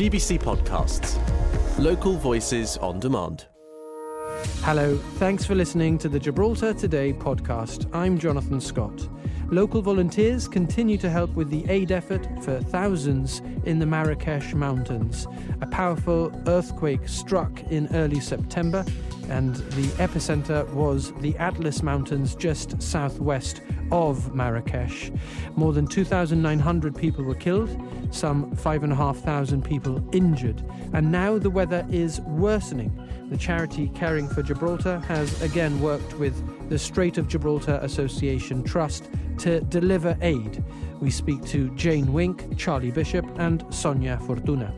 GBC Podcasts. Local voices on demand. Hello, thanks for listening to the Gibraltar Today podcast. I'm Jonathan Scott. Local volunteers continue to help with the aid effort for thousands in the Marrakesh Mountains. A powerful earthquake struck in early September, and the epicenter was the Atlas Mountains just southwest of Marrakesh. More than 2,900 people were killed, some 5,500 people injured, and now the weather is worsening. The charity Caring for Gibraltar has again worked with the Strait of Gibraltar Association Trust to deliver aid. We speak to Jayne Wink, Charlie Bishop, and Sonia Fortuna.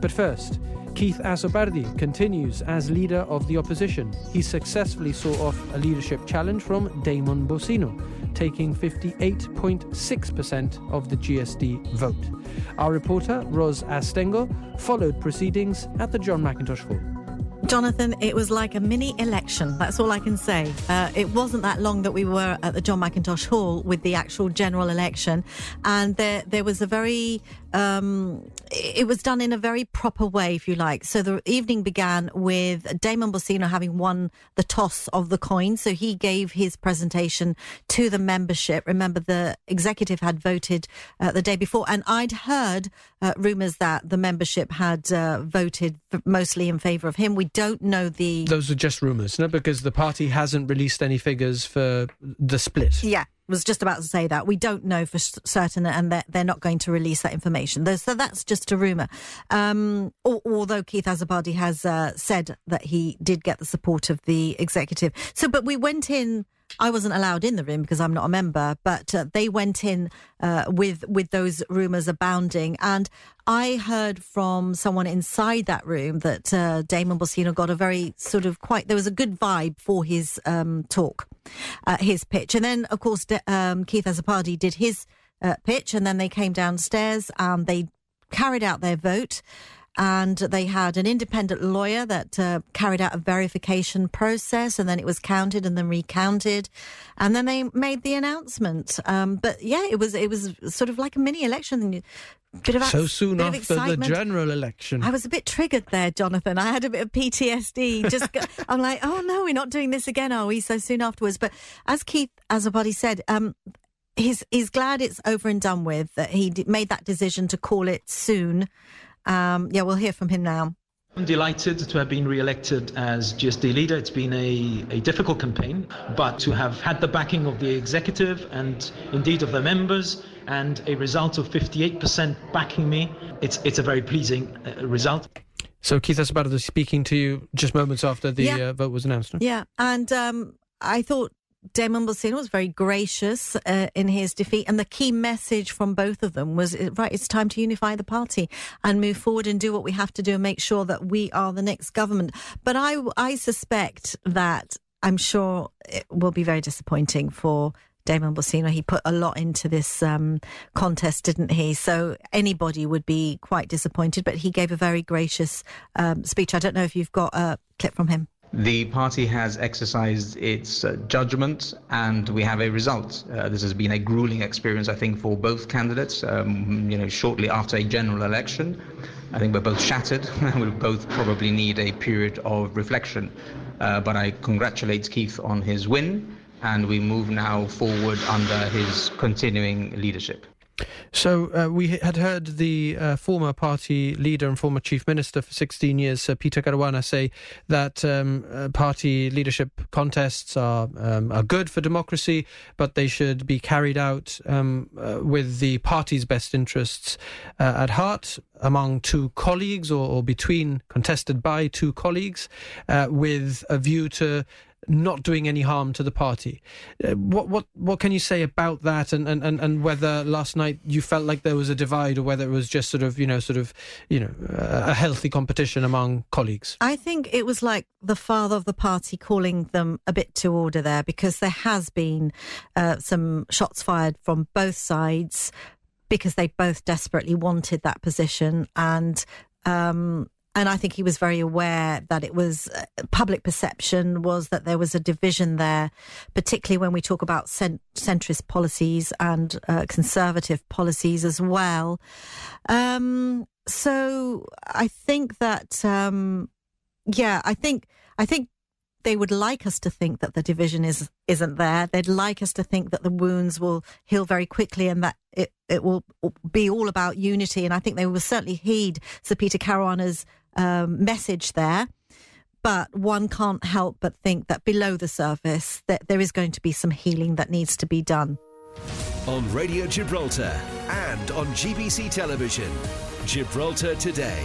But first, Keith Azopardi continues as leader of the opposition. He successfully saw off a leadership challenge from Damon Bossino, taking 58.6% of the GSD vote. Our reporter, Ros Astengo, followed proceedings at the John Mackintosh Hall. Jonathan, it was like a mini election. That's all I can say. Uh, it wasn't that long that we were at the John Mackintosh Hall with the actual general election, and there there was a very um, it was done in a very proper way, if you like. So the evening began with Damon Bossino having won the toss of the coin. So he gave his presentation to the membership. Remember, the executive had voted uh, the day before, and I'd heard uh, rumours that the membership had uh, voted mostly in favour of him. We don't know the. Those are just rumours, no? Because the party hasn't released any figures for the split. Yeah, was just about to say that. We don't know for certain, and they're, they're not going to release that information. So that's just a rumour. Um, although Keith Azopardi has uh, said that he did get the support of the executive. So, but we went in I wasn't allowed in the room because I'm not a member, but uh, they went in uh, with with those rumours abounding, and I heard from someone inside that room that uh, Damon Bossino got a very sort of quite there was a good vibe for his um, talk, uh, his pitch, and then of course um, Keith Azopardi did his uh, pitch, and then they came downstairs and they carried out their vote and they had an independent lawyer that uh, carried out a verification process and then it was counted and then recounted and then they made the announcement. Um, but yeah it was it was sort of like a mini election. Bit of so soon after the general election. I was a bit triggered there jonathan. I had a bit of ptsd just i'm like oh no we're not doing this again are we? So soon afterwards. But as keith Azopardi said um, he's he's glad it's over and done with that he made that decision to call it soon um, yeah, we'll hear from him now. I'm delighted to have been re-elected as GSD leader. It's been a, a difficult campaign, but to have had the backing of the executive and indeed of the members and a result of 58% backing me, it's, it's a very pleasing uh, result. So Keith Azopardi speaking to you just moments after the yeah. uh, vote was announced. Yeah, and um, I thought Damon Bossino was very gracious uh, in his defeat, and the key message from both of them was right. It's time to unify the party and move forward and do what we have to do and make sure that we are the next government. But I, I suspect that I'm sure it will be very disappointing for Damon Bossino. He put a lot into this um, contest, didn't he? So anybody would be quite disappointed. But he gave a very gracious um, speech. I don't know if you've got a clip from him. The party has exercised its uh, judgment and we have a result. Uh, this has been a grueling experience, I think, for both candidates. Um, you know, shortly after a general election, I think we're both shattered. we'll both probably need a period of reflection. Uh, but I congratulate Keith on his win, and we move now forward under his continuing leadership. So uh, we had heard the uh, former party leader and former chief minister for 16 years, uh, Peter Caruana, say that um, uh, party leadership contests are um, are good for democracy, but they should be carried out um, uh, with the party's best interests uh, at heart among two colleagues or, or, between contested by two colleagues, with a view to not doing any harm to the party. Uh, what what what can you say about that, and, and, and and whether last night you felt like there was a divide, or whether it was just sort of you know sort of you know a healthy competition among colleagues? I think it was like the father of the party calling them a bit to order there, because there has been uh, some shots fired from both sides because they both desperately wanted that position and um, and I think he was very aware that it was uh, public perception was that there was a division there, particularly when we talk about cent- centrist policies and uh, conservative policies as well. Um, so I think that, um, yeah, I think I think they would like us to think that the division is isn't there. They'd like us to think that the wounds will heal very quickly and that it, it will be all about unity. And I think they will certainly heed Sir Peter Caruana's um, message there. But one can't help but think that below the surface that there is going to be some healing that needs to be done. On Radio Gibraltar and on GBC Television, Gibraltar Today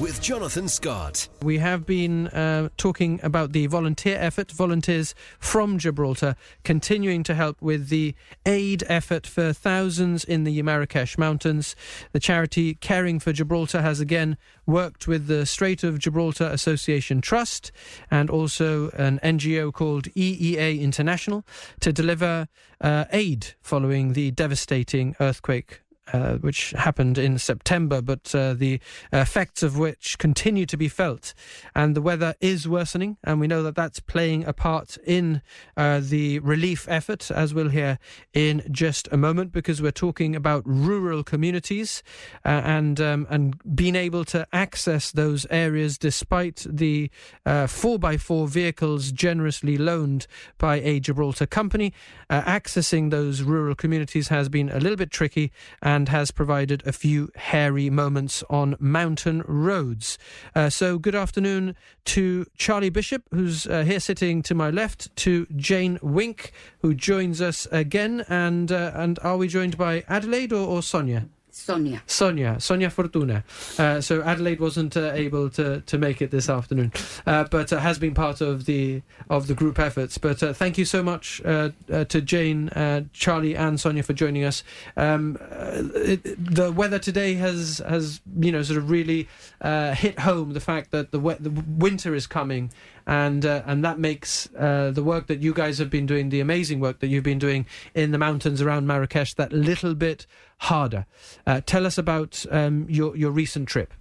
with Jonathan Scott. We have been uh, talking about the volunteer effort, volunteers from Gibraltar continuing to help with the aid effort for thousands in the Marrakesh Mountains. The charity Caring for Gibraltar has again worked with the Strait of Gibraltar Association Trust and also an NGO called EEA International to deliver uh, aid following the devastating earthquake uh, which happened in September, but uh, the effects of which continue to be felt. And the weather is worsening, and we know that that's playing a part in uh, the relief effort, as we'll hear in just a moment, because we're talking about rural communities uh, and um, and being able to access those areas despite the uh, four by four vehicles generously loaned by a Gibraltar company. Uh, accessing those rural communities has been a little bit tricky and and has provided a few hairy moments on mountain roads. Uh, so, good afternoon to Charlie Bishop, who's uh, here sitting to my left, to Jayne Wink, who joins us again. And, uh, and are we joined by Adelaide or, or Sonia? Sonia. Sonia, Sonia Fortuna. Uh, so Adelaide wasn't uh, able to, to make it this afternoon, uh, but uh, has been part of the of the group efforts. But uh, thank you so much uh, to Jayne, Charlie, and Sonia for joining us. Um, it, the weather today has has you know sort of really hit home the fact that the, the winter is coming and uh, and that makes uh, the work that you guys have been doing, the amazing work that you've been doing in the mountains around Marrakesh, that little bit harder. Uh, tell us about um, your your recent trip.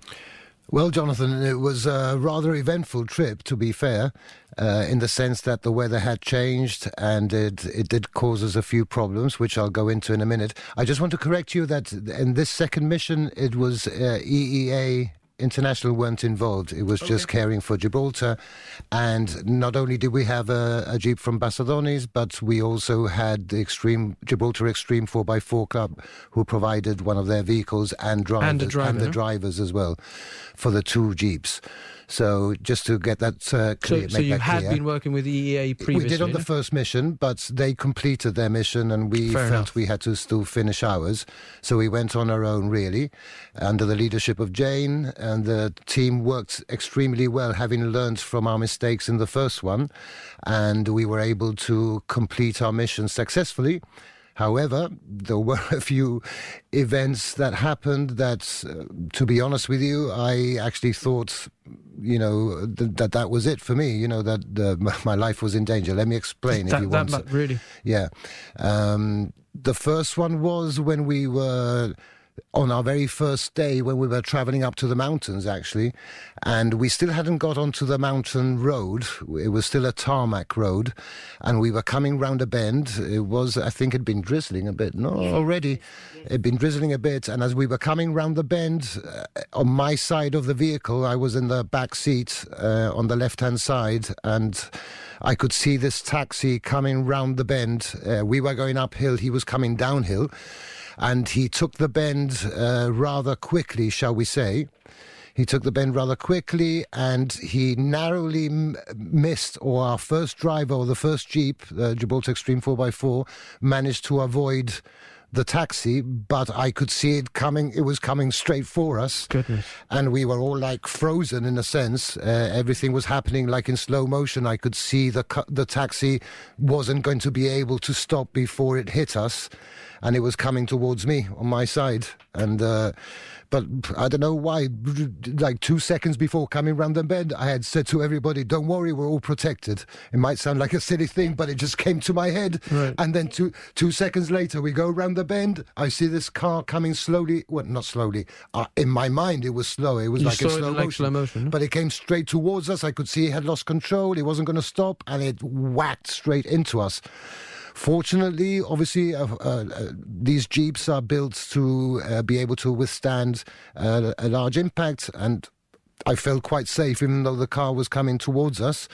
Well, Jonathan, it was a rather eventful trip, to be fair, uh, in the sense that the weather had changed and it, it did cause us a few problems, which I'll go into in a minute. I just want to correct you that in this second mission, it was uh, EEA International weren't involved. It was okay. just caring for Gibraltar. And not only did we have a, a Jeep from Basadonis, but we also had the Extreme Gibraltar Extreme 4x4 Club who provided one of their vehicles and drivers and, driver, and the drivers as well for the two Jeeps. So just to get that uh, clear, so, so you had clear. been working with the EEA previously. We did on the first mission, but they completed their mission, and we Fair felt enough. we had to still finish ours. So we went on our own, really, under the leadership of Jayne, and the team worked extremely well, having learned from our mistakes in the first one, and we were able to complete our mission successfully. However, there were a few events that happened that, uh, to be honest with you, I actually thought, you know, th- that that was it for me. You know, that uh, my life was in danger. Let me explain that, if you that want. That, really? Yeah. Um, the first one was when we were on our very first day when we were traveling up to the mountains, actually, and we still hadn't got onto the mountain road. It was still a tarmac road, and we were coming round a bend. It was, I think, it'd been drizzling a bit. No, already, it'd been drizzling a bit. And as we were coming round the bend, uh, on my side of the vehicle, I was in the back seat uh, on the left-hand side, and. I could see this taxi coming round the bend. Uh, we were going uphill, he was coming downhill and he took the bend uh, rather quickly, shall we say. He took the bend rather quickly and he narrowly m- missed, or our first driver, or the first Jeep, uh, Gibraltar Extreme 4x4, managed to avoid the taxi, but I could see it coming. It was coming straight for us. Goodness. And we were all like frozen in a sense. Uh, everything was happening like in slow motion. I could see the, the taxi wasn't going to be able to stop before it hit us and it was coming towards me on my side. And uh, but I don't know why. Like two seconds before coming round the bend, I had said to everybody, "Don't worry, we're all protected." It might sound like a silly thing, but it just came to my head. Right. And then two two seconds later, we go round the bend. I see this car coming slowly. Well, not slowly. Uh, in my mind, it was slow. It was You like it slow like motion. slow motion. But it came straight towards us. I could see it had lost control. It wasn't going to stop, and it whacked straight into us Fortunately, obviously, uh, uh, uh, these jeeps are built to uh, be able to withstand uh, a large impact and. I felt quite safe, even though the car was coming towards us.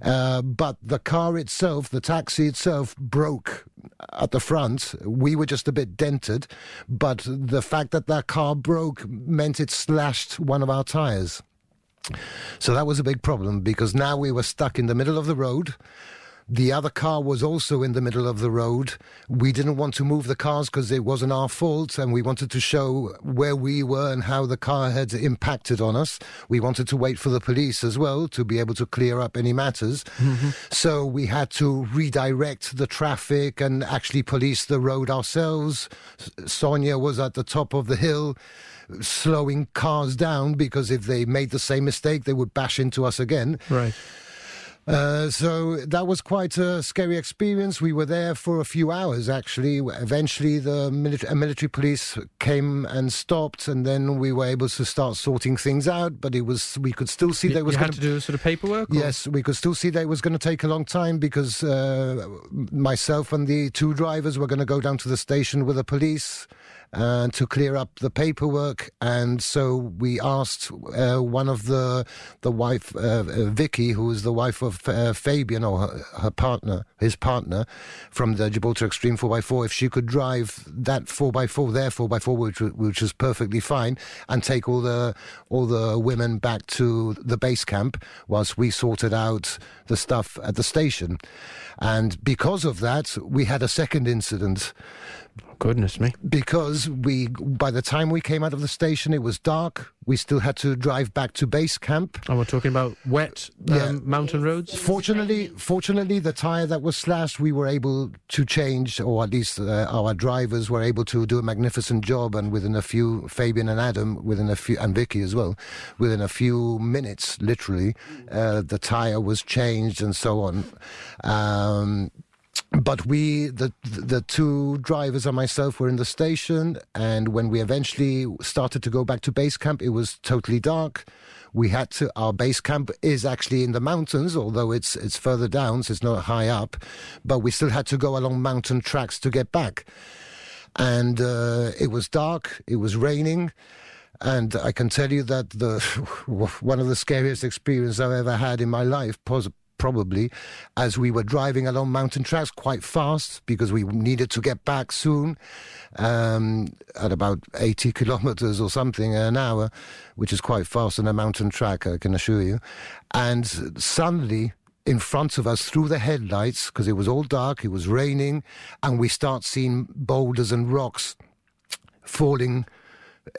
Uh, but the car itself, the taxi itself, broke at the front. We were just a bit dented, but the fact that that car broke meant it slashed one of our tires. So that was a big problem because now we were stuck in the middle of the road. The other car was also in the middle of the road. We didn't want to move the cars because it wasn't our fault, and we wanted to show where we were and how the car had impacted on us. We wanted to wait for the police as well to be able to clear up any matters. Mm-hmm. So we had to redirect the traffic and actually police the road ourselves. Sonia was at the top of the hill slowing cars down because if they made the same mistake, they would bash into us again. Right. Uh, so that was quite a scary experience. We were there for a few hours, actually. Eventually, the military, military police came and stopped, and then we were able to start sorting things out. But it was we could still see you, there was going to do sort of paperwork. Or? Yes, we could still see that it was going to take a long time because uh, myself and the two drivers were going to go down to the station with the police and to clear up the paperwork. And so we asked uh, one of the the wife, uh, Vicky, who is the wife of uh, Fabian or her, her, partner, his partner, from the Gibraltar Extreme 4x4, if she could drive that 4x4, their 4x4, which which was perfectly fine, and take all the all the women back to the base camp whilst we sorted out the stuff at the station. And because of that, we had a second incident Goodness me. Because we, by the time we came out of the station, it was dark. We still had to drive back to base camp. And we're talking about wet um, yeah. mountain roads? Fortunately, fortunately, the tire that was slashed, we were able to change, or at least uh, our drivers were able to do a magnificent job. And within a few, Fabian and Adam, within a few, and Vicky as well, within a few minutes, literally, uh, the tire was changed and so on. Um, but we the the two drivers and myself were in the station and when we eventually started to go back to base camp it was totally dark. We had to our base camp is actually in the mountains although it's it's further down so it's not high up but we still had to go along mountain tracks to get back. And uh, it was dark it was raining and I can tell you that the one of the scariest experiences I've ever had in my life, probably, as we were driving along mountain tracks quite fast because we needed to get back soon um, at about 80 kilometers or something an hour, which is quite fast on a mountain track, I can assure you. And suddenly, in front of us through the headlights, because it was all dark, it was raining, and we start seeing boulders and rocks falling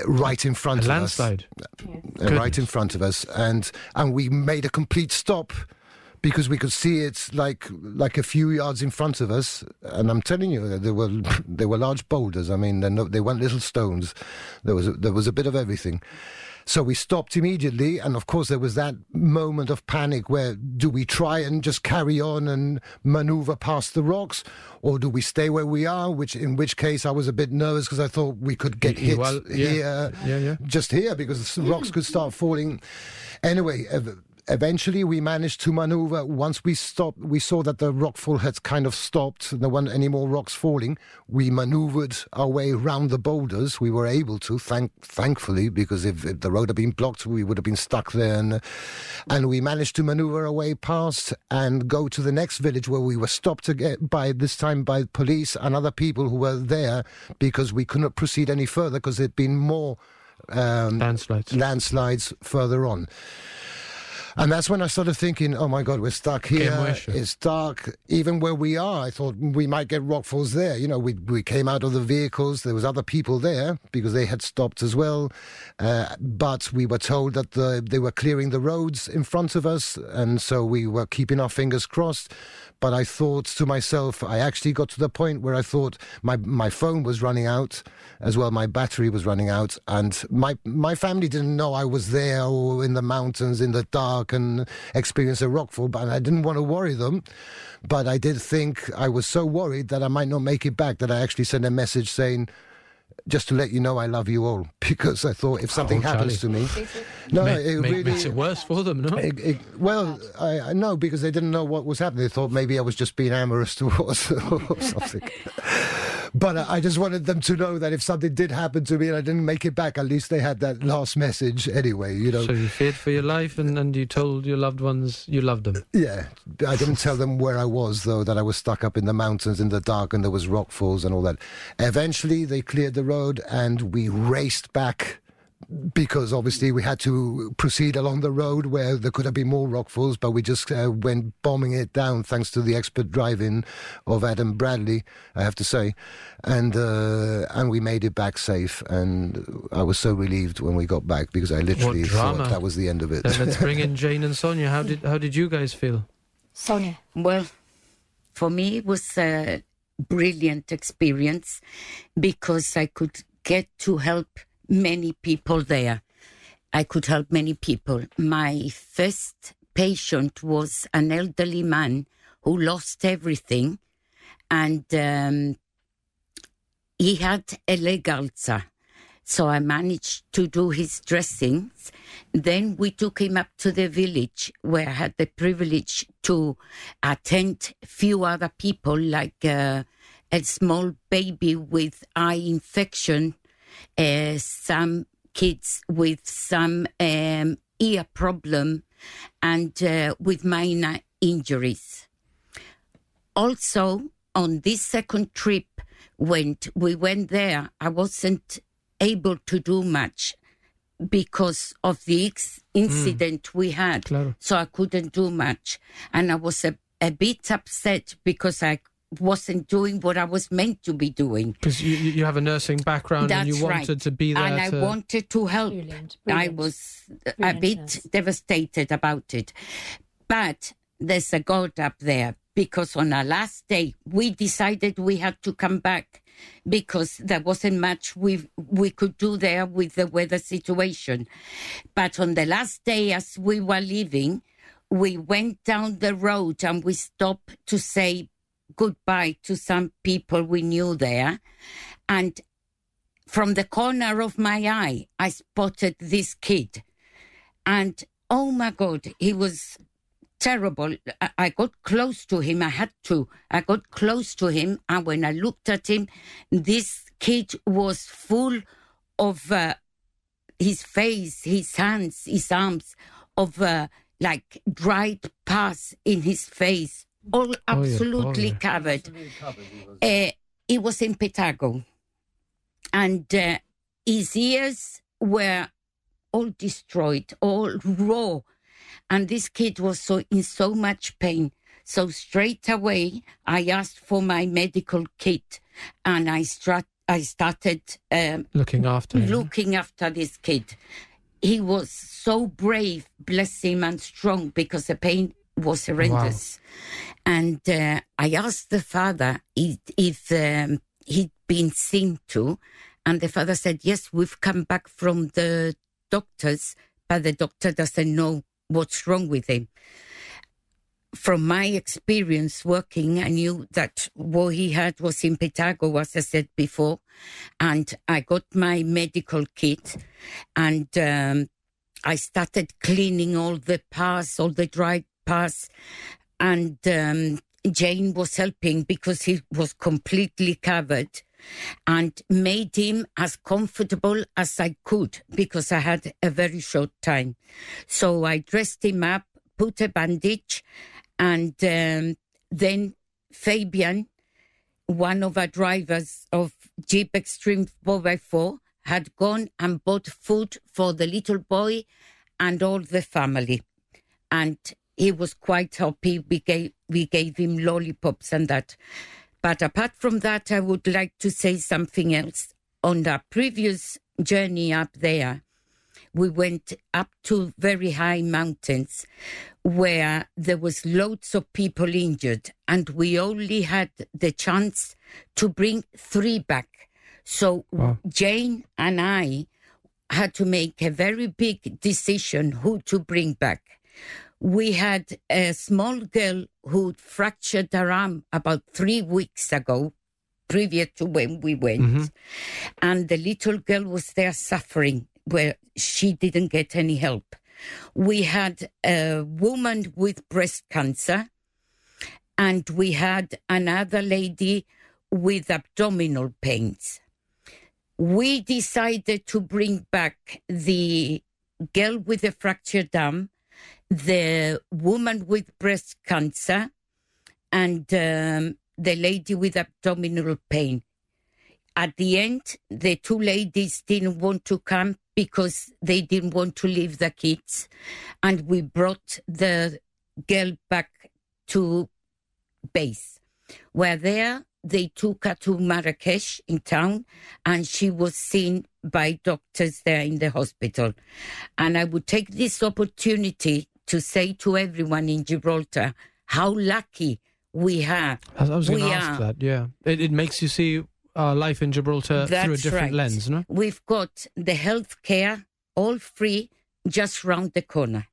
right in front a of landslide. us. Landslide. Uh, right in front of us. And, and we made a complete stop because we could see it like like a few yards in front of us. And I'm telling you, there were there were large boulders. I mean, they weren't little stones. There was a, there was a bit of everything. So we stopped immediately, and of course there was that moment of panic where do we try and just carry on and maneuver past the rocks, or do we stay where we are? Which in which case I was a bit nervous because I thought we could get hit well, yeah. here, yeah, yeah. just here because the rocks could start falling. Anyway, uh, eventually we managed to maneuver. Once we stopped we saw that the rockfall had kind of stopped there weren't any more rocks falling. We maneuvered our way around the boulders. We were able to thank thankfully because if, if, the road had been blocked we would have been stuck there. And, and we managed to maneuver our way past and go to the next village where we were stopped again by this time by police and other people who were there because we couldn't proceed any further because there'd been more um, landslides. landslides further on and that's when I started thinking, oh my God, we're stuck here. It's dark. Even where we are, I thought we might get rockfalls there. You know, we, we came out of the vehicles. There was other people there because they had stopped as well. Uh, but we were told that the, they were clearing the roads in front of us. And so we were keeping our fingers crossed. But I thought to myself, I actually got to the point where I thought my, my phone was running out as well. My battery was running out. And my, my family didn't know I was there or in the mountains in the dark and experience a rockfall. But I didn't want to worry them. But I did think I was so worried that I might not make it back that I actually sent a message saying, just to let you know I love you all because I thought if something Oh, happens to me, no, Ma- it ma- really makes it worse for them, no? it, it, well, I, I know because they didn't know what was happening. They thought maybe I was just being amorous towards or something. But I, just wanted them to know that if something did happen to me and I didn't make it back, at least they had that last message anyway. You know, So you feared for your life, and, and you told your loved ones you loved them. yeah. I didn't tell them where I was though. That I was stuck up in the mountains in the dark and there was rock falls and all that. Eventually, they cleared the road and we raced back because obviously we had to proceed along the road where there could have been more rockfalls, but we just uh, went bombing it down thanks to the expert driving of Adam Bradley, I have to say, and uh, and we made it back safe. And I was so relieved when we got back because I literally thought that was the end of it. Then let's bring in Jayne and Sonia. How did how did you guys feel? Sonia. Well, for me, it was a brilliant experience because I could get to help many people there. I could help many people. My first patient was an elderly man who lost everything and um, he had a leg ulcer. So I managed to do his dressings. Then we took him up to the village where I had the privilege to attend few other people like uh, a small baby with eye infection, uh, some kids with some um, ear problem and uh, with minor injuries. Also, on this second trip, when we went there, I wasn't able to do much because of the ex- incident we had. Claro. So I couldn't do much. And I was a, a bit upset because I wasn't doing what I was meant to be doing. Because you, you you have a nursing background and That's you wanted right. to be there. And I wanted to help. Brilliant, I brilliant. was a bit nurse. devastated about it. But there's a God up there because on our last day, we decided we had to come back because there wasn't much we we could do there with the weather situation. But on the last day, as we were leaving, we went down the road and we stopped to say goodbye to some people we knew there. And from the corner of my eye, I spotted this kid. And oh my God, he was terrible. I, got close to him. I had to. I got close to him. And when I looked at him, this kid was full of uh, his face, his hands, his arms, of uh, like dried pus in his face, all absolutely yeah. covered. Uh, he was impetigo. And uh, his ears were all destroyed, all raw. And this kid was so in so much pain. So straight away, I asked for my medical kit, and I start, I started um, looking after him. looking after this kid. He was so brave, bless him, and strong because the pain was horrendous. And uh, I asked the father if, if um, he'd been seen to, and the father said, Yes, we've come back from the doctors, but the doctor doesn't know what's wrong with him. From my experience working, I knew that what he had was in impetigo, as I said before, and I got my medical kit, and um, I started cleaning all the pus, all the dried pus, and um, Jayne was helping because he was completely covered and made him as comfortable as I could because I had a very short time. So I dressed him up, put a bandage, and um, then Fabian, one of our drivers of Jeep Extreme 4x4, had gone and bought food for the little boy and all the family. And he was quite happy. We gave, we gave him lollipops and that. But apart from that, I would like to say something else. On our previous journey up there, we went up to very high mountains where there was loads of people injured and we only had the chance to bring three back. So Wow. Jayne and I had to make a very big decision who to bring back. We had a small girl who fractured her arm about three weeks ago. previous to when we went. Mm-hmm. And the little girl was there suffering where she didn't get any help. We had a woman with breast cancer and we had another lady with abdominal pains. We decided to bring back the girl with the fractured arm, the woman with breast cancer, and um, the lady with abdominal pain. At the end, the two ladies didn't want to come because they didn't want to leave the kids. And we brought the girl back to base. Where there, they took her to Marrakesh in town and she was seen by doctors there in the hospital. And I would take this opportunity to say to everyone in Gibraltar how lucky we have. I I was going we to ask are. that. Yeah, it, it makes you see our life in Gibraltar through a That's different right. lens, no? We've got the health care all free just round the corner.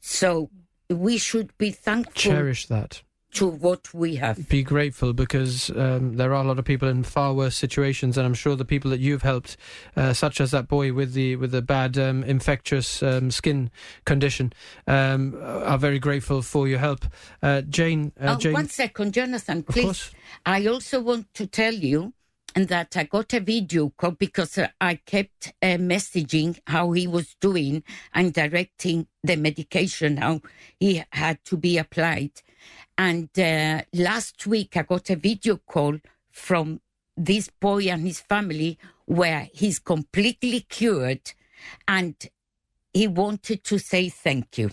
So we should be thankful Cherish that. To what we have. Be grateful because um, there are a lot of people in far worse situations, and I'm sure the people that you've helped, uh, such as that boy with the with the bad um, infectious um, skin condition, um, are very grateful for your help. Uh, Jayne, uh, oh, Jayne, one second, Jonathan, Of please. course. I also want to tell you that I got a video call because uh, I kept uh, messaging how he was doing and directing the medication, how he had to be applied. And uh, last week I got a video call from this boy and his family where he's completely cured and he wanted to say thank you.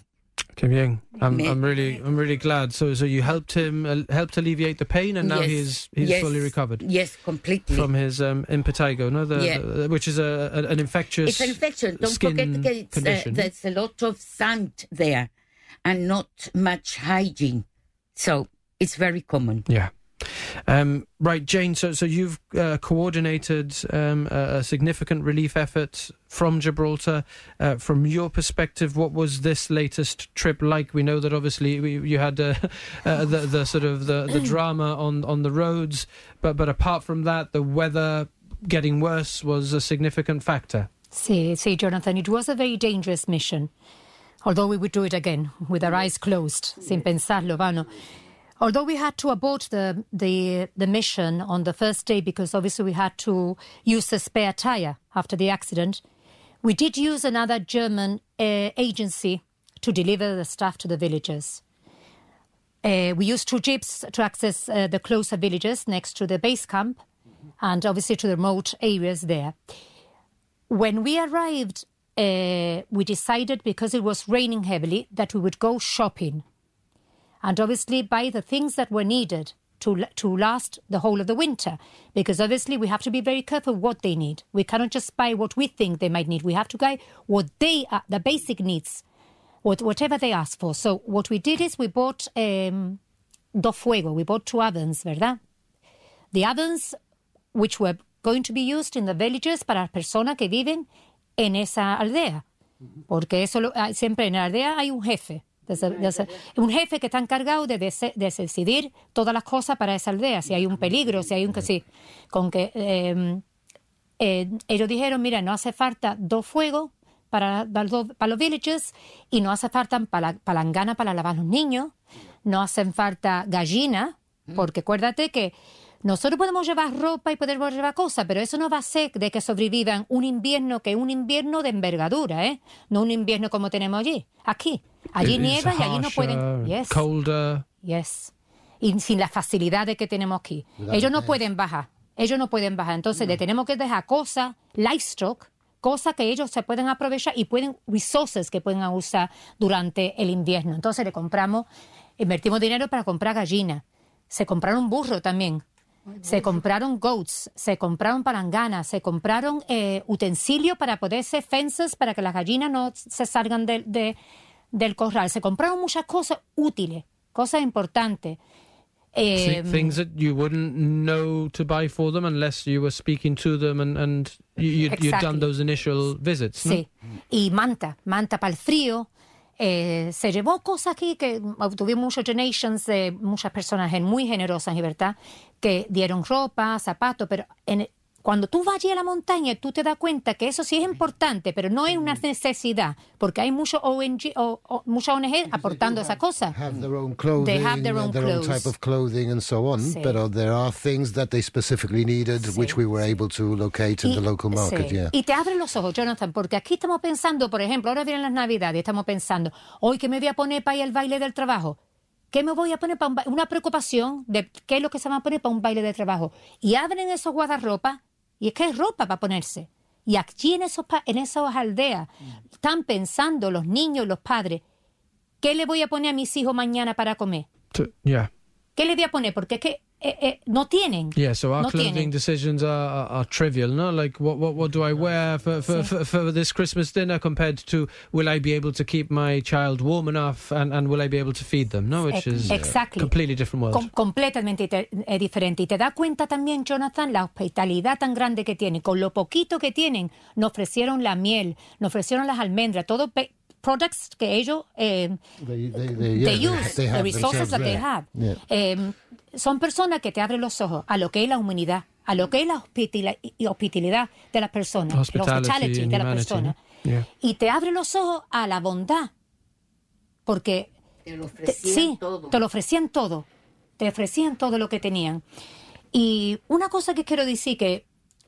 Qué bien. I'm, I'm really, I'm really glad. So, so you helped him, uh, helped alleviate the pain, and now Yes, he's he's yes, fully recovered Yes, completely. from his um, impetigo, no, the, Yeah. the- which is a, a an infectious. It's an infection. Don't forget that it's, uh, there's a lot of sand there and not much hygiene. So it's very common. Yeah. Um, right, Jayne. So, so you've uh, coordinated um, a, a significant relief effort from Gibraltar. Uh, from your perspective, what was this latest trip like? We know that obviously we, you had uh, uh, the, the sort of the, the drama on, on the roads, but but apart from that, the weather getting worse was a significant factor. See, see, Jonathan, it was a very dangerous mission. Although we would do it again with our eyes closed, sin pensarlo, vano. Although we had to abort the, the the mission on the first day because obviously we had to use a spare tire after the accident, we did use another German uh, agency to deliver the stuff to the villagers. Uh, we used two jeeps to access uh, the closer villages next to the base camp and obviously to the remote areas there. When we arrived, uh, we decided because it was raining heavily that we would go shopping and obviously buy the things that were needed to to last the whole of the winter. Because obviously we have to be very careful what they need. We cannot just buy what we think they might need. We have to buy what they are, the basic needs, what, whatever they ask for. So what we did is we bought um, do fuego. We bought two ovens, ¿verdad? The ovens which were going to be used in the villages para personas que viven en esa aldea. Porque eso lo- hay- siempre en la aldea hay un jefe. Un jefe que está encargado de, decidir todas las cosas para esa aldea. Si hay un peligro, si hay un que sí. Con que eh, eh, ellos dijeron, mira, no hace falta dos fuegos para, para los, para los villages y no hace falta pala- palangana para lavar los niños, no hacen falta gallina, porque acuérdate que nosotros podemos llevar ropa y podemos llevar cosas, pero eso no va a ser de que sobrevivan un invierno que es un invierno de envergadura, ¿eh? No un invierno como tenemos allí, aquí. Allí It nieva y allí no pueden... Yes. colder. Yes. Y sin las facilidades que tenemos aquí. Ellos no pueden bajar. Ellos no pueden bajar. Entonces le tenemos que dejar cosas, livestock, cosas que ellos se pueden aprovechar y pueden, resources que pueden usar durante el invierno. Entonces le compramos, invertimos dinero para comprar gallinas. Se compraron burro también. Se compraron goats, se compraron palanganas, se compraron eh, utensilios para poder hacer fences para que las gallinas no se salgan del- de- del corral. Se compraron muchas cosas útiles, cosas importantes. Eh, things that you wouldn't know to buy for them unless you were speaking to them and, and you, done those initial visits. no? Sí. Y manta, manta para el frío, eh, se llevó cosas aquí que tuvimos muchos donations de muchas personas muy generosas, ¿verdad? Que dieron ropa, zapatos, pero en- cuando tú vas allí a la montaña, tú te das cuenta que eso sí es importante, pero no es una necesidad, porque hay muchos ONG, o, o- muchas ONG aportando esa cosa. have their own clothing, They have their own their own type of clothing, and so on. Sí. But uh, there are things that they specifically needed, Sí. which we were able to locate in the local market. sí. Yeah. Y te abre los ojos, Jonathan, porque aquí estamos pensando, por ejemplo, ahora vienen las Navidades, estamos pensando, hoy que me voy a poner para ir al baile del trabajo. ¿Qué me voy a poner para un una preocupación de qué es lo que se va a poner para un baile de trabajo? Y abren esos guardarropas y es que hay ropa para ponerse. Y aquí en, esos, pa- en esas aldeas están pensando los niños, los padres, ¿qué le voy a poner a mis hijos mañana para comer? Yeah. ¿Qué le voy a poner? Porque es que eh, eh, no tienen. Yeah, so our no clothing tienen. decisions are, are, are trivial, no? Like, what, what, what do I wear for, for, for, for this Christmas dinner compared to will I be able to keep my child warm enough and, and will I be able to feed them? No, which is a exactly. completely different world. Com- completamente te- eh, diferente. Y te das cuenta también, Jonathan, la hospitalidad tan grande que tienen. Con lo poquito que tienen, nos ofrecieron la miel, nos ofrecieron las almendras, todos pe- products que ellos eh, They, they, they, use, they the resources that they have. Yeah. Eh, son personas que te abren los ojos a lo que es la humanidad, a lo que es la hospitalidad de las personas, la Hospitality hospitality de las personas. Y te abre los ojos a la bondad, porque Te lo te- ofrecían sí, todo. te lo ofrecían todo. Te ofrecían todo lo que tenían. Y una cosa que quiero decir que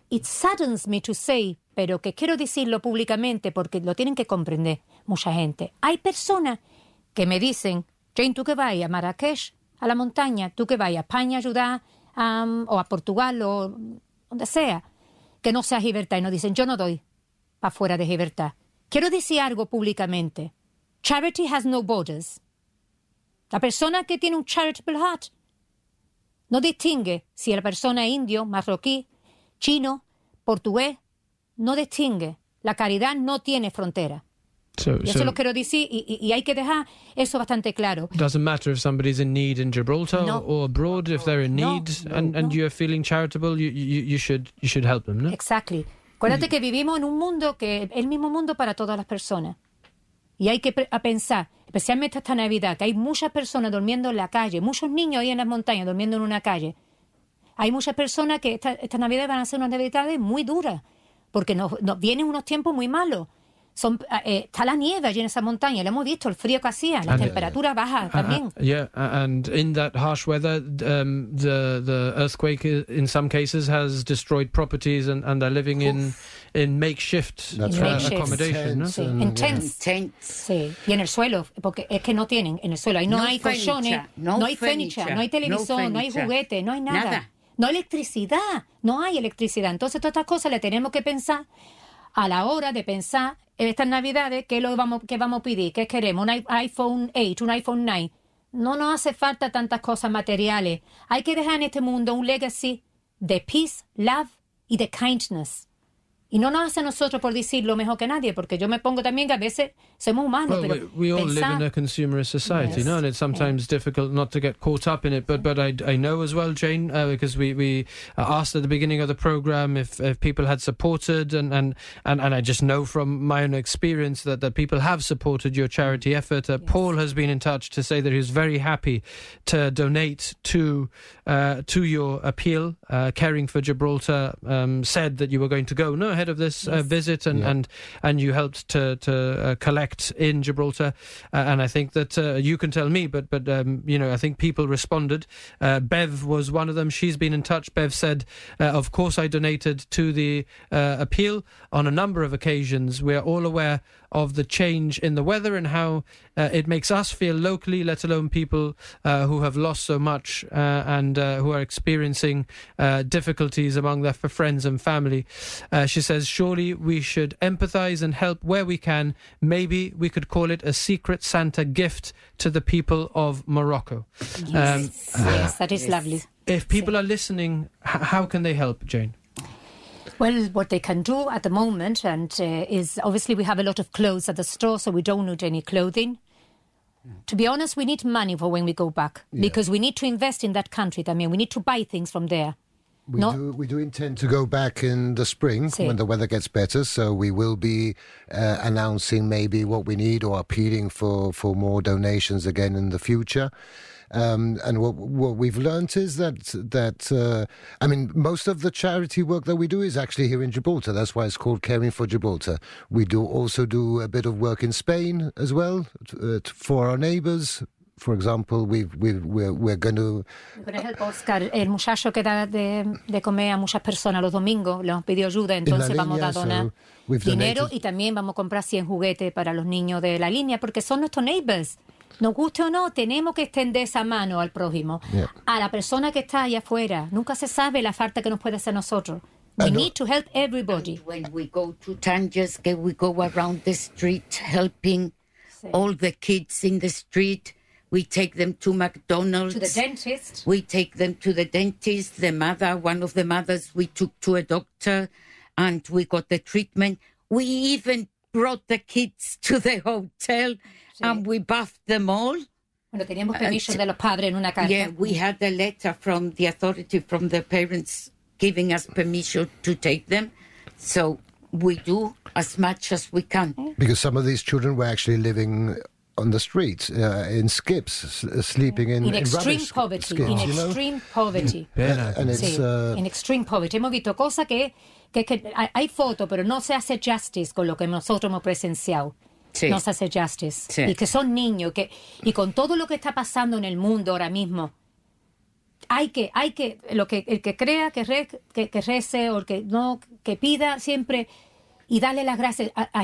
it saddens me to say, pero que quiero decirlo públicamente porque lo tienen que comprender mucha gente. Hay personas que me dicen, Jane, tú que vayas a Marrakech, a la montaña, tú que vayas a España a ayudar, o a Portugal, o donde sea, que no sea Gibraltar. Y nos dicen, yo no doy para fuera de Gibraltar. Quiero decir algo públicamente. Charity has no borders. La persona que tiene un charitable heart no distingue si la persona es indio, marroquí, chino, portugués, no distingue. La caridad no tiene frontera. So, Y eso so lo quiero decir y, y- y hay que dejar eso bastante claro. doesn't matter if somebody's in need in Gibraltar No. or abroad. If they're in No, need and, and you're feeling charitable, you, you, you should you should help them. No? Exactly. Acuérdate que vivimos en un mundo que es el mismo mundo para todas las personas. Y hay que a pensar, especialmente esta Navidad, que hay muchas personas durmiendo en la calle, muchos niños ahí en las montañas durmiendo en una calle. Hay muchas personas que esta, esta Navidad van a ser unas Navidades muy duras, porque nos, nos vienen unos tiempos muy malos. Son, eh, está la nieve allí en esa montaña, lo hemos visto, el frío que hacía, la And- temperatura baja Uh, también. uh, yeah, uh, and in that harsh weather, um, the the earthquake i- in some cases has destroyed properties, and, and they're living in in makeshift, That's uh, right. Makeshift. accommodation. No? Tents Sí, and- en tents. Tents. Sí, y en el suelo, porque es que no tienen, en el suelo, ahí no, No hay colchones, furniture, no hay furniture, no hay no televisor, no, hay juguete, no hay nada. Nada. No electricidad, no hay electricidad. Entonces todas estas cosas le tenemos que pensar a la hora de pensar en estas navidades qué lo vamos, qué vamos a pedir, qué queremos, un iPhone 8, un iPhone 9. No nos hace falta tantas cosas materiales. Hay que dejar en este mundo un legacy de peace, love y de kindness. Y no nos hace a nosotros por decirlo mejor que nadie, porque yo me pongo también que a veces somos humanos, Well, pero we, we all live in a consumerist society, Yes. no, and it's sometimes difficult not to get caught up in it. But but I, I know as well, Jayne, uh, because we we asked at the beginning of the program if, if people had supported, and, and, and, and I just know from my own experience that, that people have supported your charity effort. Uh, Paul has been in touch to say that he's very happy to donate to uh, to your appeal. Uh, Caring for Gibraltar um, said that you were going to go no ahead of this uh, Yes. visit, and, Yeah. and and you helped to to uh, collect in Gibraltar, uh, and I think that you can tell me, but but um, you know I think people responded. Bev was one of them. She's been in touch. Bev said, "Of course, I donated to the appeal on a number of occasions. We are all aware." Of the change in the weather and how uh, it makes us feel locally, let alone people uh, who have lost so much uh, and uh, who are experiencing uh, difficulties among their friends and family. Uh, she says, surely we should empathize and help where we can. Maybe we could call it a secret Santa gift to the people of Morocco. Um, yes, that is lovely. if people are listening, h- how can they help, Jayne? Well, what they can do at the moment, and uh, is obviously we have a lot of clothes at the store, so we don't need any clothing. To be honest, we need money for when we go back because we need to invest in that country. I mean, we need to buy things from there. We no, do we do intend to go back in the spring Sí. when the weather gets better. So we will be uh, announcing maybe what we need or appealing for for more donations again in the future. Um, and what what we've learnt is that that uh, I mean most of the charity work that we do is actually here in Gibraltar. That's why it's called Caring for Gibraltar. We do also do a bit of work in Spain as well uh, for our neighbours. For example, we've, we've, we're, we're going to Por ejemplo, Oscar, el muchacho que da de, de comer a muchas personas los domingos, les pidió ayuda, entonces la vamos a donar so dinero donated- y también vamos a comprar 100 juguetes para los niños de la línea, porque son nuestros neighbors. Nos guste o no, tenemos que extender esa mano al prójimo, Yeah. a la persona que está allá afuera. Nunca se sabe la falta que nos puede hacer nosotros. We I know- need to help everybody. When we go to Tangiers, we go around the street helping all the kids in the street. We take them to McDonald's. To the dentist. We take them to the dentist. The mother, one of the mothers, we took to a doctor and we got the treatment. We even brought the kids to the hotel and we bathed them all. Bueno, teníamos permiso de los padres en una carta. Yeah, we had a letter from the authority, from the parents, giving us permission to take them. So we do as much as we can. because some of these children were actually living on the streets uh, in skips, sleeping in, in in extreme rubbish poverty, skips, in you know? extreme poverty. Uh, and it's Sí, uh, en extreme poverty. Hemos visto cosas que, que, que hay, hay fotos, pero no se hace justice con lo que nosotros hemos presenciado. Sí. No se hace justice. Sí. Y que son niños, que y con todo lo que está pasando en el mundo ahora mismo, hay que, hay que, lo que el que crea que, re- que, que rece o el que no, que pida siempre y darle las gracias a, a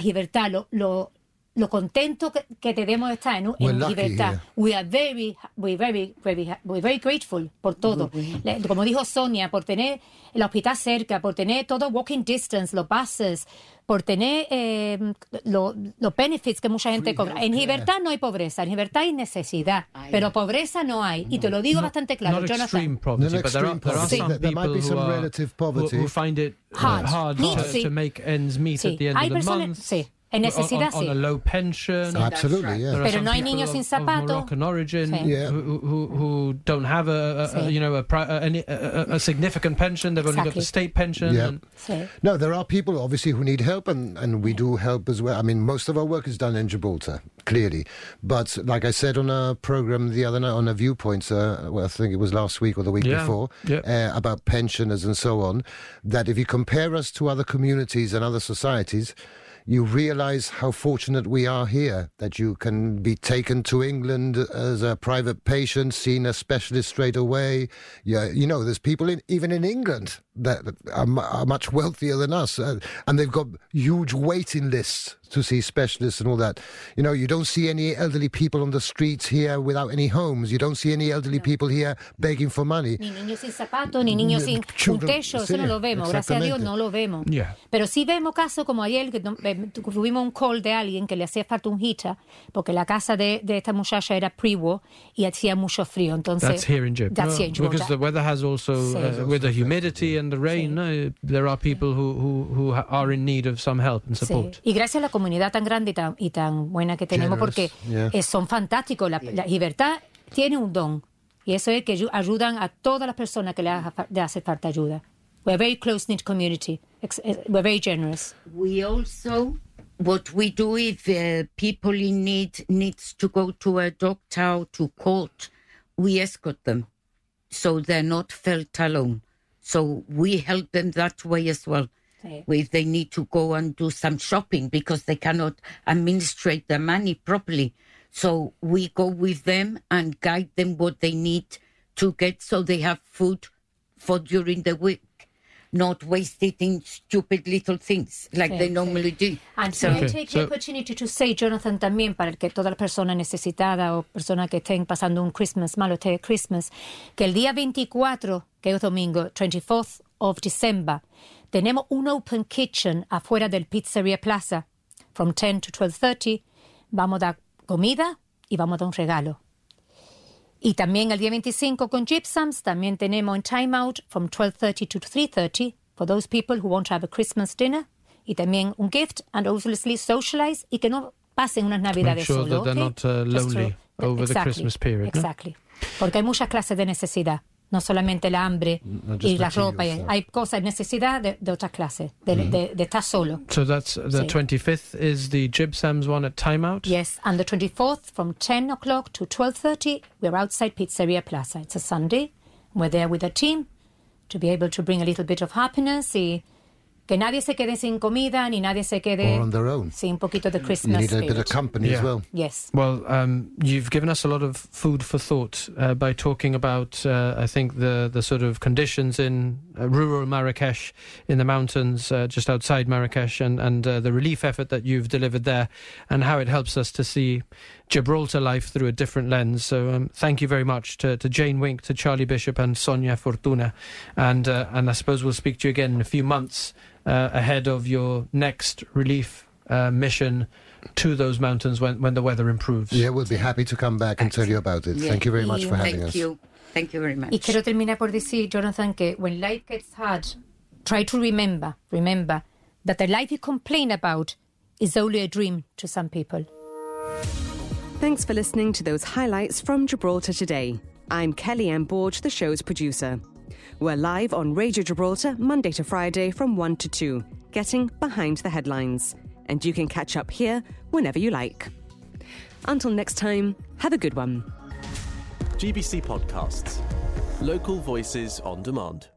lo, lo contento que, que debemos estar en, en here. We are very, we very, very, we're very grateful por todo. Le- Como dijo Sonia, por tener el hospital cerca, por tener todo walking distance, los buses, por tener eh, lo- los benefits que mucha gente cobra. En Gibertad no hay pobreza, en Gibertad hay necesidad, pero pobreza no hay. Y te lo digo bastante claro, Not Jonathan. extreme poverty, Not but there are, extreme there are poverty. some There- there people might be who, some are, relative who, poverty. who find it Hard. hard Sí, to, to make ends meet Sí. at the end Hay of the personas, month. sí, en necesidad on, on sí. a low pension. absolutely, yeah. There are Pero no hay people niños of- sin of zapato. Moroccan origin Sí. Yeah. who, who, who don't have a, a, a you know a, a, a, a- a significant pension. They've only got the state pension. Yeah. and- Sí. No, there are people obviously who need help, and, and we do help as well. I mean, most of our work is done in Gibraltar, clearly. But like I said on a program the other night, on a viewpoint, uh, well, I think it was last week or the week Yeah, before, yeah. uh, about pensioners and so on, that if you compare us to other communities and other societies, you realize how fortunate we are here that you can be taken to England as a private patient, seen a specialist straight away. Yeah, you know, there's people in even in England that are, mu- are much wealthier than us, uh, and they've got huge waiting lists to see specialists and all that. You know, you don't see any elderly people on the streets here without any homes. You don't see any elderly people here begging for money. Ni niños sin zapatos, ni niños sin un Children, techo, eso sí, no lo vemos. Gracias a Dios exactamente. no lo vemos. Yeah. Pero sí vemos casos como ayer, que eh, tuvimos un call de alguien que le hacía falta un heater, porque la casa de, de esta muchacha era pre-war y hacía mucho frío. Entonces, That's here in Gibraltar. That's here in Because the weather has also, Sí. uh, with the humidity and the rain, uh, there are people who, who, who are in need of some help and Sí. support. Y gracias a la comunidad tan grande y tan, y tan buena que tenemos, Generous, porque yeah. eh, son fantásticos. La, la libertad tiene un don, y eso es que ayudan a todas las personas que le, haga fa- le hace falta ayuda. We're a very close-knit community. Eh, We're very generous. We also, what we do if uh, people in need needs to go to a doctor or to court, we escort them, so they're not felt alone. So we help them that way as well. If they need to go and do some shopping because they cannot administrate the money properly, so we go with them and guide them what they need to get, so they have food for during the week. Not waste it in stupid little things like Sí, they sí. normally do. And So- can I Okay, take so- the opportunity to say, Jonathan, también para que todas las personas necesitadas o personas que estén pasando un Christmas malo, este Christmas, que el día 24, que es domingo, 24th of December, tenemos un open kitchen afuera del Pizzeria Plaza, from 10 to 12.30. Vamos a dar comida y vamos a dar un regalo. Y también el día 25 con Gypsums, también tenemos en Time Out from 12.30 to 3.30 for those people who want to have a Christmas dinner. Y también un gift and obviously socialize y que no pasen unas navidades sure solo. that they're ¿ok? not, uh, lonely over the exactly, Christmas period, no? Exactly. Porque hay muchas clases de necesidad. No solamente el hambre No y la materials, ropa, yeah. hay cosas, necesidad de, de otra clase, de, mm-hmm. de, de estar solo. So that's the Sí. 25th is the GibSams one at Timeout. Yes, and the 24th from 10 o'clock to 12.30, we're outside Pizzeria Plaza. It's a Sunday. We're there with a team to be able to bring a little bit of happiness y que nadie se quede sin comida ni nadie se quede Or on their own. sin un poquito de You Christmas need a bit of spirit. company as well. Yes. Well, um, you've given us a lot of food for thought uh, by talking about, uh, I think, the, the sort of conditions in rural Marrakesh, in the mountains uh, just outside Marrakesh, and, and uh, the relief effort that you've delivered there, and how it helps us to see Gibraltar life through a different lens. So, um, thank you very much to, to Jayne Wink, to Charlie Bishop, and Sonia Fortuna. And, uh, and I suppose we'll speak to you again in a few months uh, ahead of your next relief uh, mission to those mountains when, when the weather improves. Yeah, we'll be happy to come back and tell you about it. Yeah. Thank you very much for having Thank us. you. Thank you very much. Y quiero terminar por decir, Jonathan, que when life gets hard, try to remember, remember that the life you complain about is only a dream to some people. Thanks for listening to those highlights from Gibraltar today. I'm Kelly Ann Borge, the show's producer. We're live on Radio Gibraltar Monday to Friday from 1 to 2, getting behind the headlines. And you can catch up here whenever you like. Until next time, have a good one. GBC Podcasts. Local voices on demand.